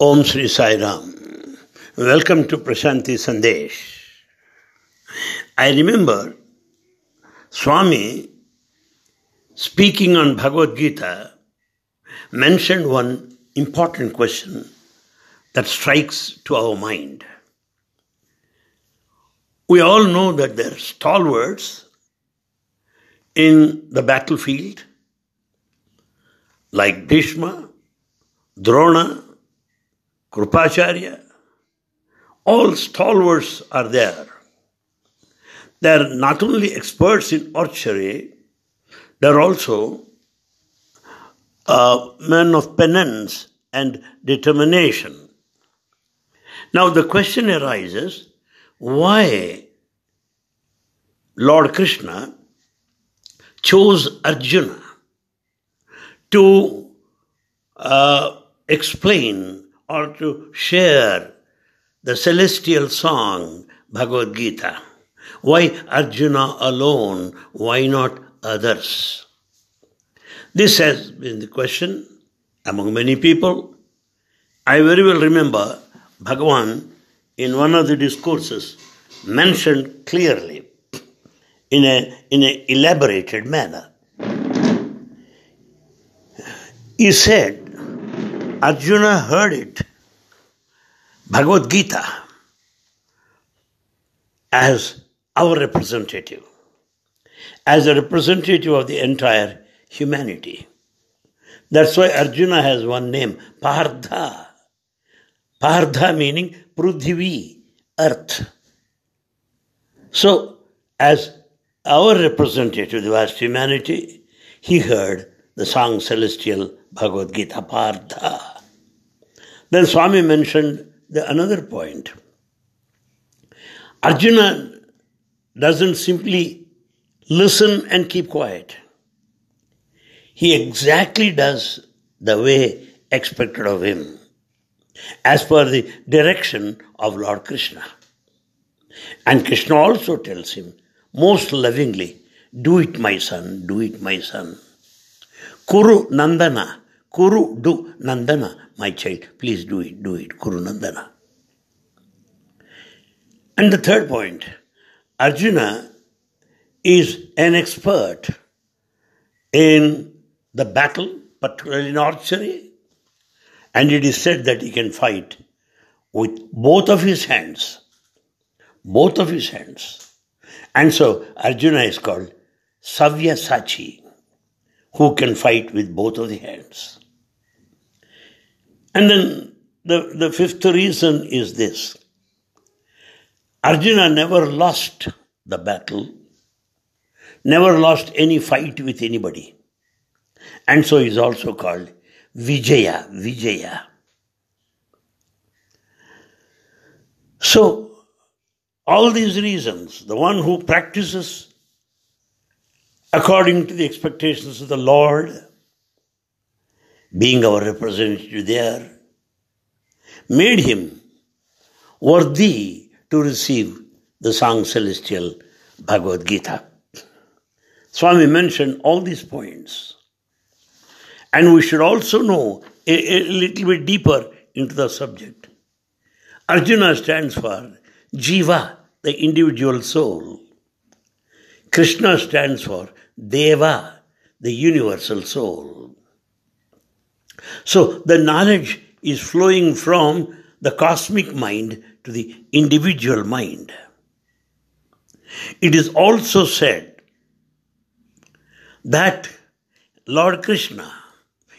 Om Sri Sai Ram. Welcome to Prashanti Sandesh. I remember Swami speaking on Bhagavad Gita mentioned one important question that strikes to our mind. We all know that there are stalwarts in the battlefield like Bhishma, Drona, Krupacharya, all stalwarts are there. They are not only experts in archery, they are also uh, men of penance and determination. Now the question arises why Lord Krishna chose Arjuna to uh, explain or to share the celestial song Bhagavad Gita. Why Arjuna alone? Why not others? This has been the question among many people. I very well remember Bhagavan in one of the discourses mentioned clearly in a in an elaborated manner. He said, Arjuna heard it, Bhagavad Gita, as our representative, as a representative of the entire humanity. That's why Arjuna has one name, Pardha. Pardha meaning Prudhivi, earth. So, as our representative, of the vast humanity, he heard the song Celestial Bhagavad Gita Partha. Then Swami mentioned the another point. Arjuna doesn't simply listen and keep quiet. He exactly does the way expected of him, as per the direction of Lord Krishna. And Krishna also tells him most lovingly, Do it, my son, do it, my son. Kuru Nandana, Kuru do Nandana, my child, please do it, do it, Kuru Nandana. And the third point, Arjuna is an expert in the battle, particularly in archery, and it is said that he can fight with both of his hands. Both of his hands. And so Arjuna is called Savya Sachi, who can fight with both of the hands. And then the, the fifth reason is this Arjuna never lost the battle, never lost any fight with anybody. And so is also called Vijaya, Vijaya. So, all these reasons, the one who practices according to the expectations of the Lord, being our representative there, made him worthy to receive the song celestial Bhagavad Gita. Swami mentioned all these points. And we should also know a, a little bit deeper into the subject. Arjuna stands for Jiva, the individual soul. Krishna stands for Deva, the universal soul. So the knowledge is flowing from the cosmic mind to the individual mind. It is also said that Lord Krishna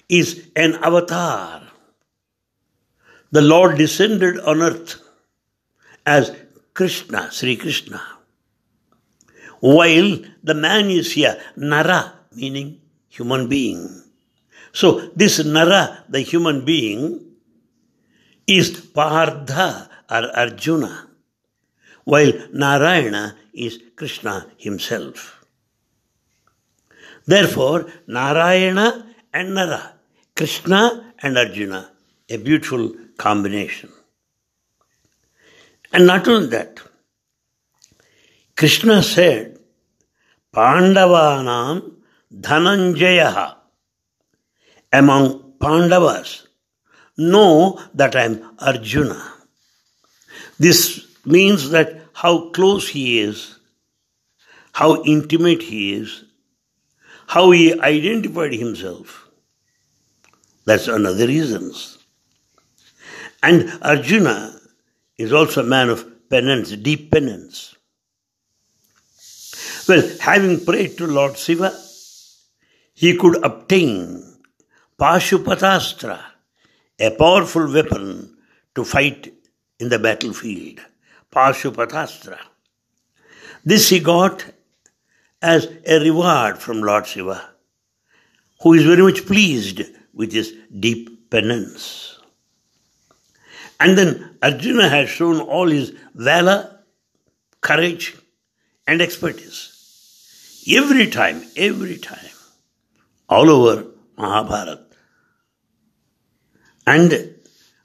is an avatar. The Lord descended on earth as Krishna, Sri Krishna. While the man is here, Nara, meaning human being. So this Nara, the human being, is Pardha or Arjuna, while Narayana is Krishna himself. Therefore, Narayana and Nara, Krishna and Arjuna, a beautiful combination. And not only that, Krishna said, Pandavanam Dhananjaya. Among Pandavas, know that I am Arjuna. This means that how close he is, how intimate he is, how he identified himself. That's another reasons. And Arjuna is also a man of penance, deep penance. Well, having prayed to Lord Shiva, he could obtain Pashupatastra, a powerful weapon to fight in the battlefield. Pashupatastra. This he got as a reward from Lord Shiva, who is very much pleased with his deep penance. And then Arjuna has shown all his valor, courage, and expertise. Every time, every time, all over Mahabharata. And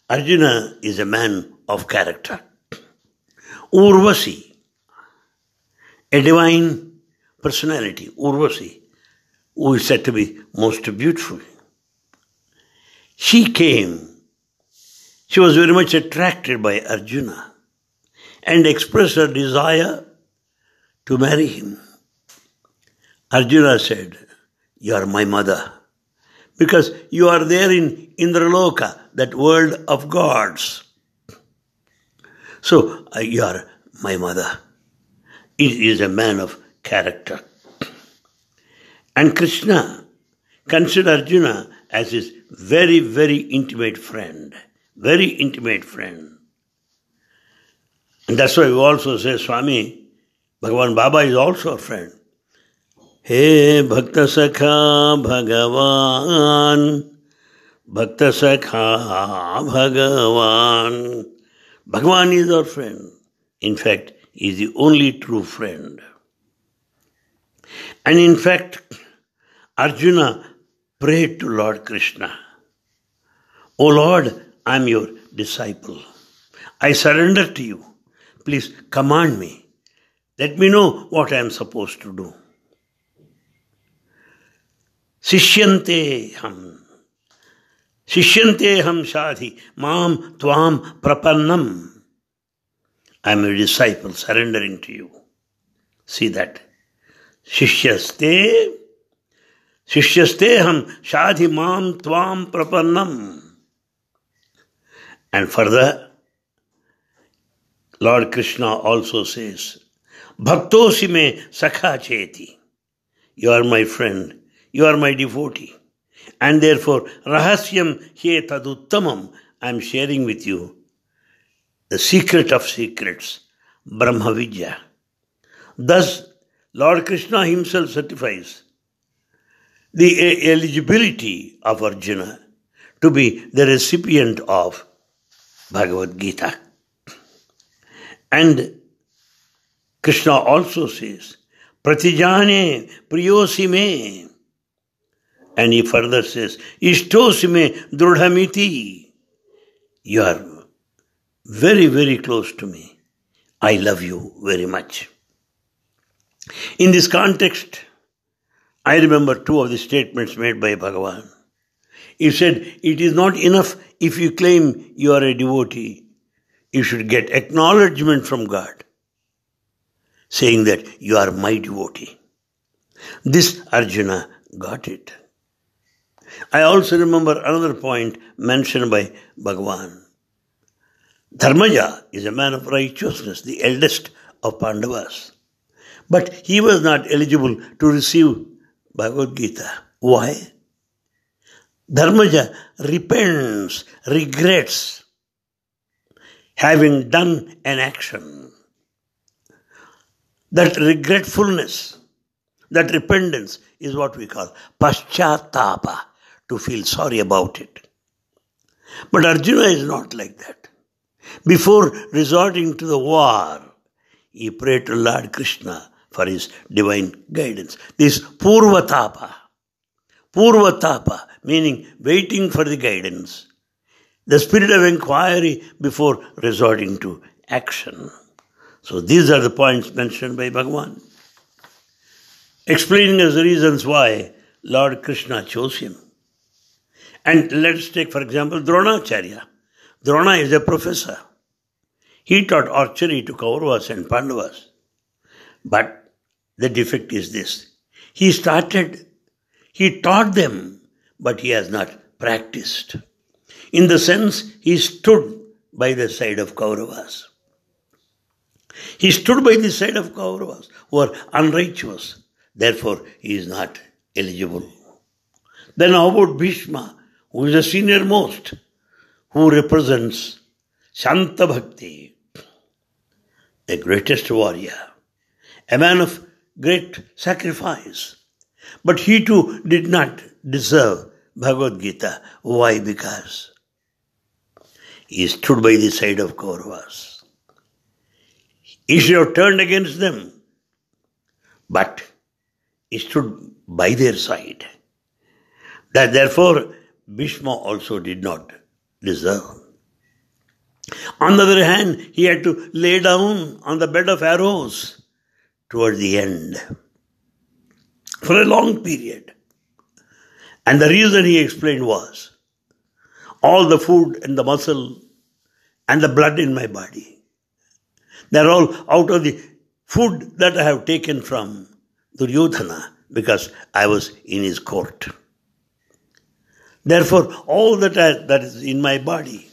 Arjuna is a man of character. Urvasi, a divine personality, Urvasi, who is said to be most beautiful. She came, she was very much attracted by Arjuna and expressed her desire to marry him. Arjuna said, You are my mother. Because you are there in Indraloka, that world of gods. So, uh, you are my mother. He is a man of character. And Krishna considered Arjuna as his very, very intimate friend. Very intimate friend. And that's why we also say, Swami, Bhagavan Baba is also a friend. हे भक्त सखा भगवान भक्त सखा भगवान भगवान is our friend. In fact, he is the only true friend. And in fact, Arjuna prayed to Lord Krishna, O Lord, I am your disciple. I surrender to you. Please command me. Let me know what I am supposed to do. शिष्यन्ते हम। शिष्यन्ते हम शाधि माम त्वाम प्रपन्नम। I am disciple surrendering to you see that शिष्यस्ते शिष्यस्ते हम शाधि माम त्वाम प्रपन्नम। And further Lord Krishna also says भक्तोसी में सखा चेती। You are my friend You are my devotee. And therefore, Rahasyam He Taduttamam, I am sharing with you the secret of secrets, Brahma Vidya. Thus, Lord Krishna himself certifies the eligibility of Arjuna to be the recipient of Bhagavad Gita. And Krishna also says, Pratijane priyosi me and he further says, Ishtosime drudhamiti. You are very, very close to me. I love you very much. In this context, I remember two of the statements made by Bhagavan. He said, It is not enough if you claim you are a devotee. You should get acknowledgement from God, saying that you are my devotee. This Arjuna got it. I also remember another point mentioned by Bhagavan. Dharmaja is a man of righteousness, the eldest of Pandavas. But he was not eligible to receive Bhagavad Gita. Why? Dharmaja repents, regrets having done an action. That regretfulness, that repentance is what we call paschatapa to feel sorry about it. But Arjuna is not like that. Before resorting to the war, he prayed to Lord Krishna for his divine guidance. This Purvatapa, Purvatapa, meaning waiting for the guidance, the spirit of inquiry before resorting to action. So these are the points mentioned by Bhagavan, explaining as the reasons why Lord Krishna chose him. And let's take, for example, Dronacharya. Drona is a professor. He taught archery to Kauravas and Pandavas. But the defect is this. He started, he taught them, but he has not practiced. In the sense, he stood by the side of Kauravas. He stood by the side of Kauravas who are unrighteous. Therefore, he is not eligible. Then how about Bhishma, who is the senior most, who represents Shanta Bhakti, the greatest warrior, a man of great sacrifice. But he too did not deserve Bhagavad Gita. Why? Because he stood by the side of Kauravas. He should have turned against them, but he stood by their side. That therefore Bhishma also did not deserve. On the other hand, he had to lay down on the bed of arrows toward the end for a long period. And the reason he explained was all the food and the muscle and the blood in my body. They're all out of the food that I have taken from Duryodhana because I was in his court. Therefore, all that, I, that is in my body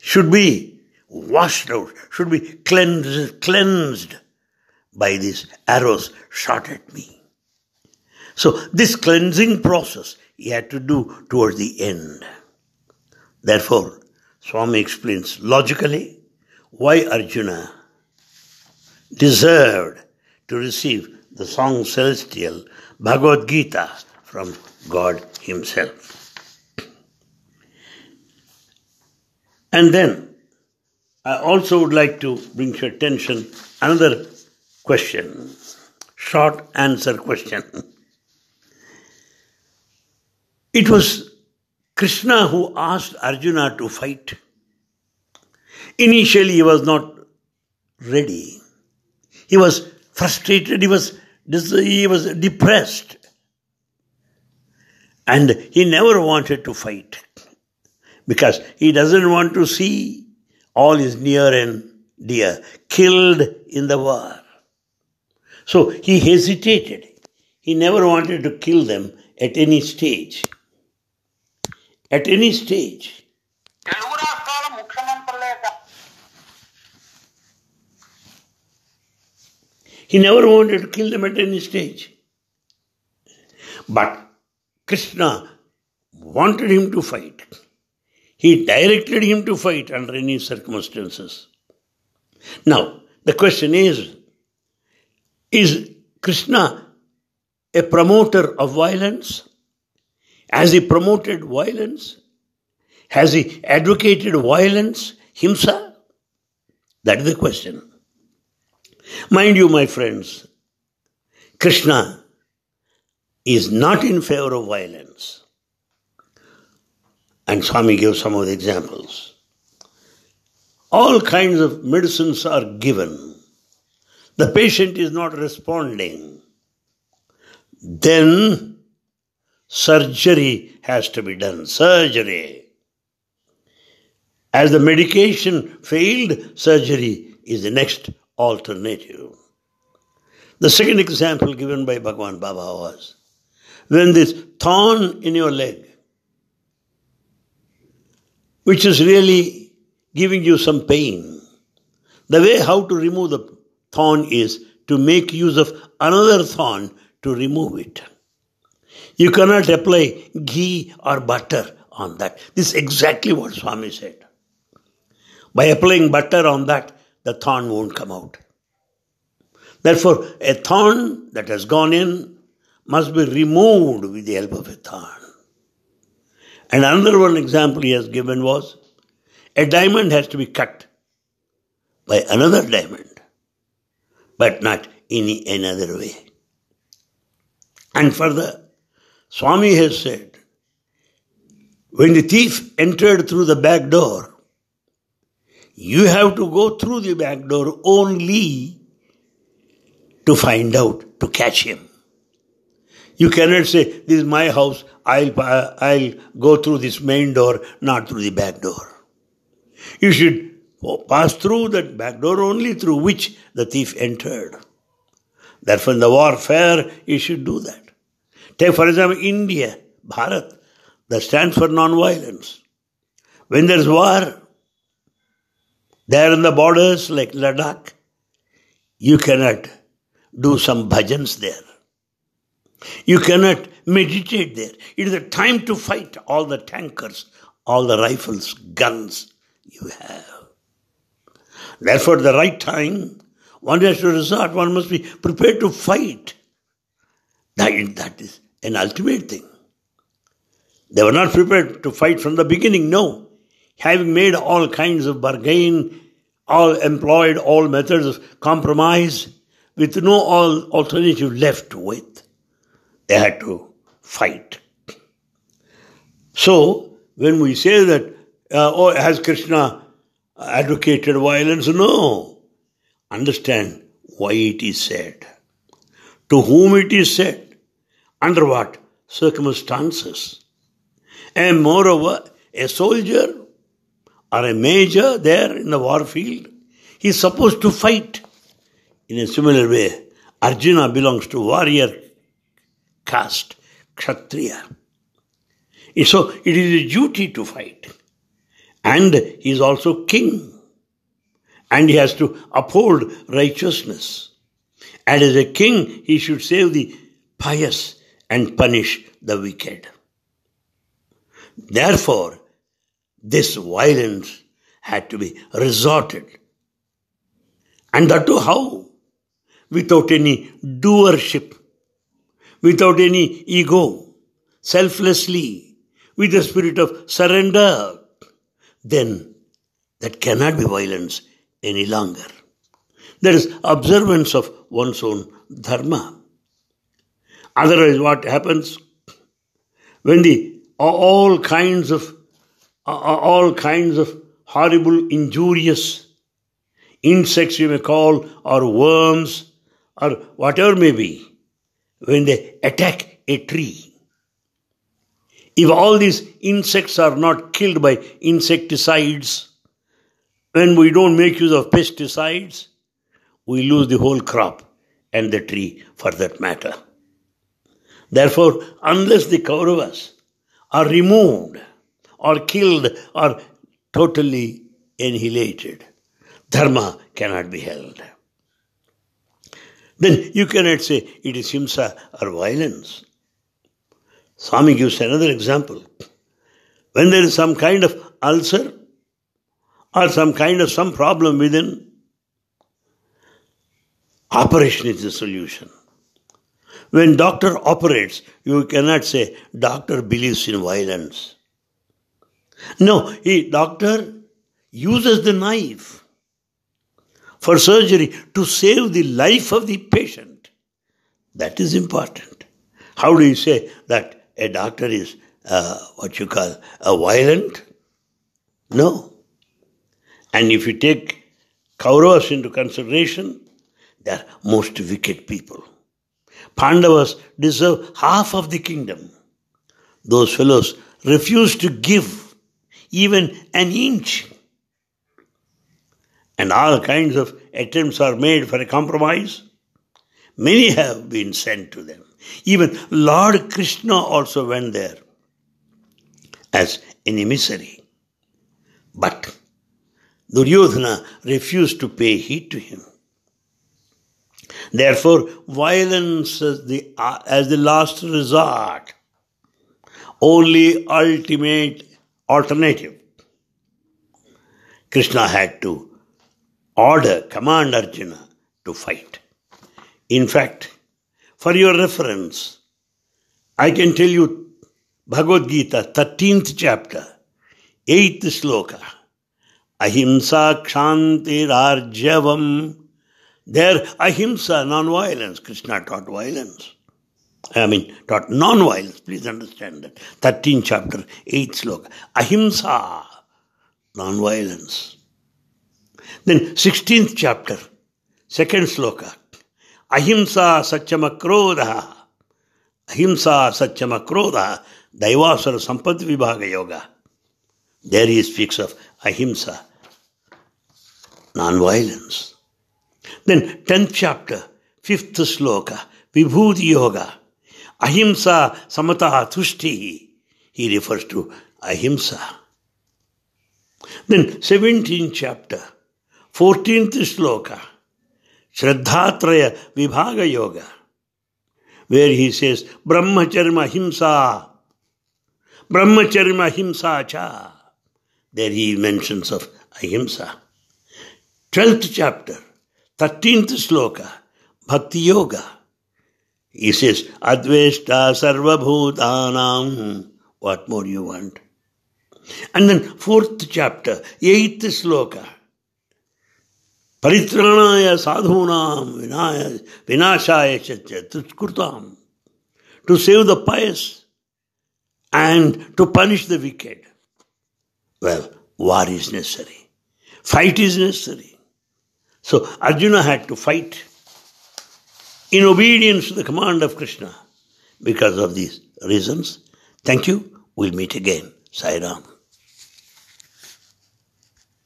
should be washed out, should be cleansed, cleansed by these arrows shot at me. So, this cleansing process he had to do towards the end. Therefore, Swami explains logically why Arjuna deserved to receive the song celestial Bhagavad Gita from God Himself. And then I also would like to bring to your attention another question, short answer question. It was Krishna who asked Arjuna to fight. Initially, he was not ready. He was frustrated, he was, he was depressed. And he never wanted to fight because he doesn't want to see all his near and dear killed in the war. So he hesitated. He never wanted to kill them at any stage. At any stage. He never wanted to kill them at any stage. But Krishna wanted him to fight. He directed him to fight under any circumstances. Now, the question is Is Krishna a promoter of violence? Has he promoted violence? Has he advocated violence, himsa? That is the question. Mind you, my friends, Krishna is not in favor of violence. And Swami gave some of the examples. All kinds of medicines are given. The patient is not responding. Then surgery has to be done. Surgery. As the medication failed, surgery is the next alternative. The second example given by Bhagavan Baba was when this thorn in your leg, which is really giving you some pain, the way how to remove the thorn is to make use of another thorn to remove it. You cannot apply ghee or butter on that. This is exactly what Swami said. By applying butter on that, the thorn won't come out. Therefore, a thorn that has gone in must be removed with the help of a thorn. And another one example he has given was a diamond has to be cut by another diamond, but not in another way. And further, Swami has said, when the thief entered through the back door, you have to go through the back door only to find out, to catch him. You cannot say, This is my house, I'll, I'll go through this main door, not through the back door. You should pass through that back door only through which the thief entered. Therefore, in the warfare, you should do that. Take, for example, India, Bharat, that stands for non-violence. When there's war, there in the borders like Ladakh, you cannot do some bhajans there. You cannot meditate there. It is a time to fight all the tankers, all the rifles, guns you have. Therefore, the right time, one has to resort, one must be prepared to fight. That, that is an ultimate thing. They were not prepared to fight from the beginning, no. Having made all kinds of bargain, all employed all methods of compromise, with no all alternative left with, they had to fight. So, when we say that, uh, oh, has Krishna advocated violence? No. Understand why it is said, to whom it is said, under what circumstances. And moreover, a soldier or a major there in the war field, he is supposed to fight. In a similar way, Arjuna belongs to warrior caste, Kshatriya. So it is a duty to fight. And he is also king. And he has to uphold righteousness. And as a king, he should save the pious and punish the wicked. Therefore, this violence had to be resorted. And that too how? Without any doership, without any ego, selflessly, with the spirit of surrender, then that cannot be violence any longer. That is observance of one's own dharma. Otherwise, what happens? When the all kinds of all kinds of horrible, injurious insects you may call, or worms, or whatever may be, when they attack a tree. If all these insects are not killed by insecticides, when we don't make use of pesticides, we lose the whole crop and the tree for that matter. Therefore, unless the Kauravas are removed or killed or totally annihilated, dharma cannot be held. Then you cannot say it is himsa or violence. Swami gives another example. When there is some kind of ulcer or some kind of some problem within, operation is the solution. When doctor operates, you cannot say doctor believes in violence. No, he doctor uses the knife for surgery to save the life of the patient. That is important. How do you say that a doctor is uh, what you call a violent? No. And if you take Kauravas into consideration, they are most wicked people. Pandavas deserve half of the kingdom. Those fellows refuse to give even an inch. And all kinds of attempts are made for a compromise. Many have been sent to them. Even Lord Krishna also went there as an emissary. But Duryodhana refused to pay heed to him. Therefore, violence as the, as the last resort, only ultimate alternative. Krishna had to order, command Arjuna to fight. In fact, for your reference, I can tell you Bhagavad Gita, 13th chapter, 8th sloka. Ahimsa kshanti rarjavam there, ahimsa, non-violence. Krishna taught violence. I mean, taught non-violence. Please understand that. 13th chapter, 8th sloka. Ahimsa, non-violence. Then 16th chapter, 2nd sloka. Ahimsa sachamakrodha. Ahimsa satyamakrodha Daivasara Sampad Vibhaga Yoga. There he speaks of ahimsa, non-violence. Then, 10th chapter, 5th sloka, Vibhuti Yoga, ahimsa samata tushti. He refers to ahimsa. Then, 17th chapter, 14th sloka, Shraddhatraya Vibhaga Yoga, where he says, Brahmacharma Himsa, Brahmacharma Himsa cha. There he mentions of ahimsa. 12th chapter, 13th sloka, Bhakti Yoga. He says, Adveshta Sarvabhutanam. What more you want? And then fourth chapter, 8th sadhunam vinaya, vinashaya chatya tuskrutam. To save the pious and to punish the wicked. Well, war is necessary. Fight is necessary. So Arjuna had to fight in obedience to the command of Krishna because of these reasons. Thank you. We'll meet again. Sai.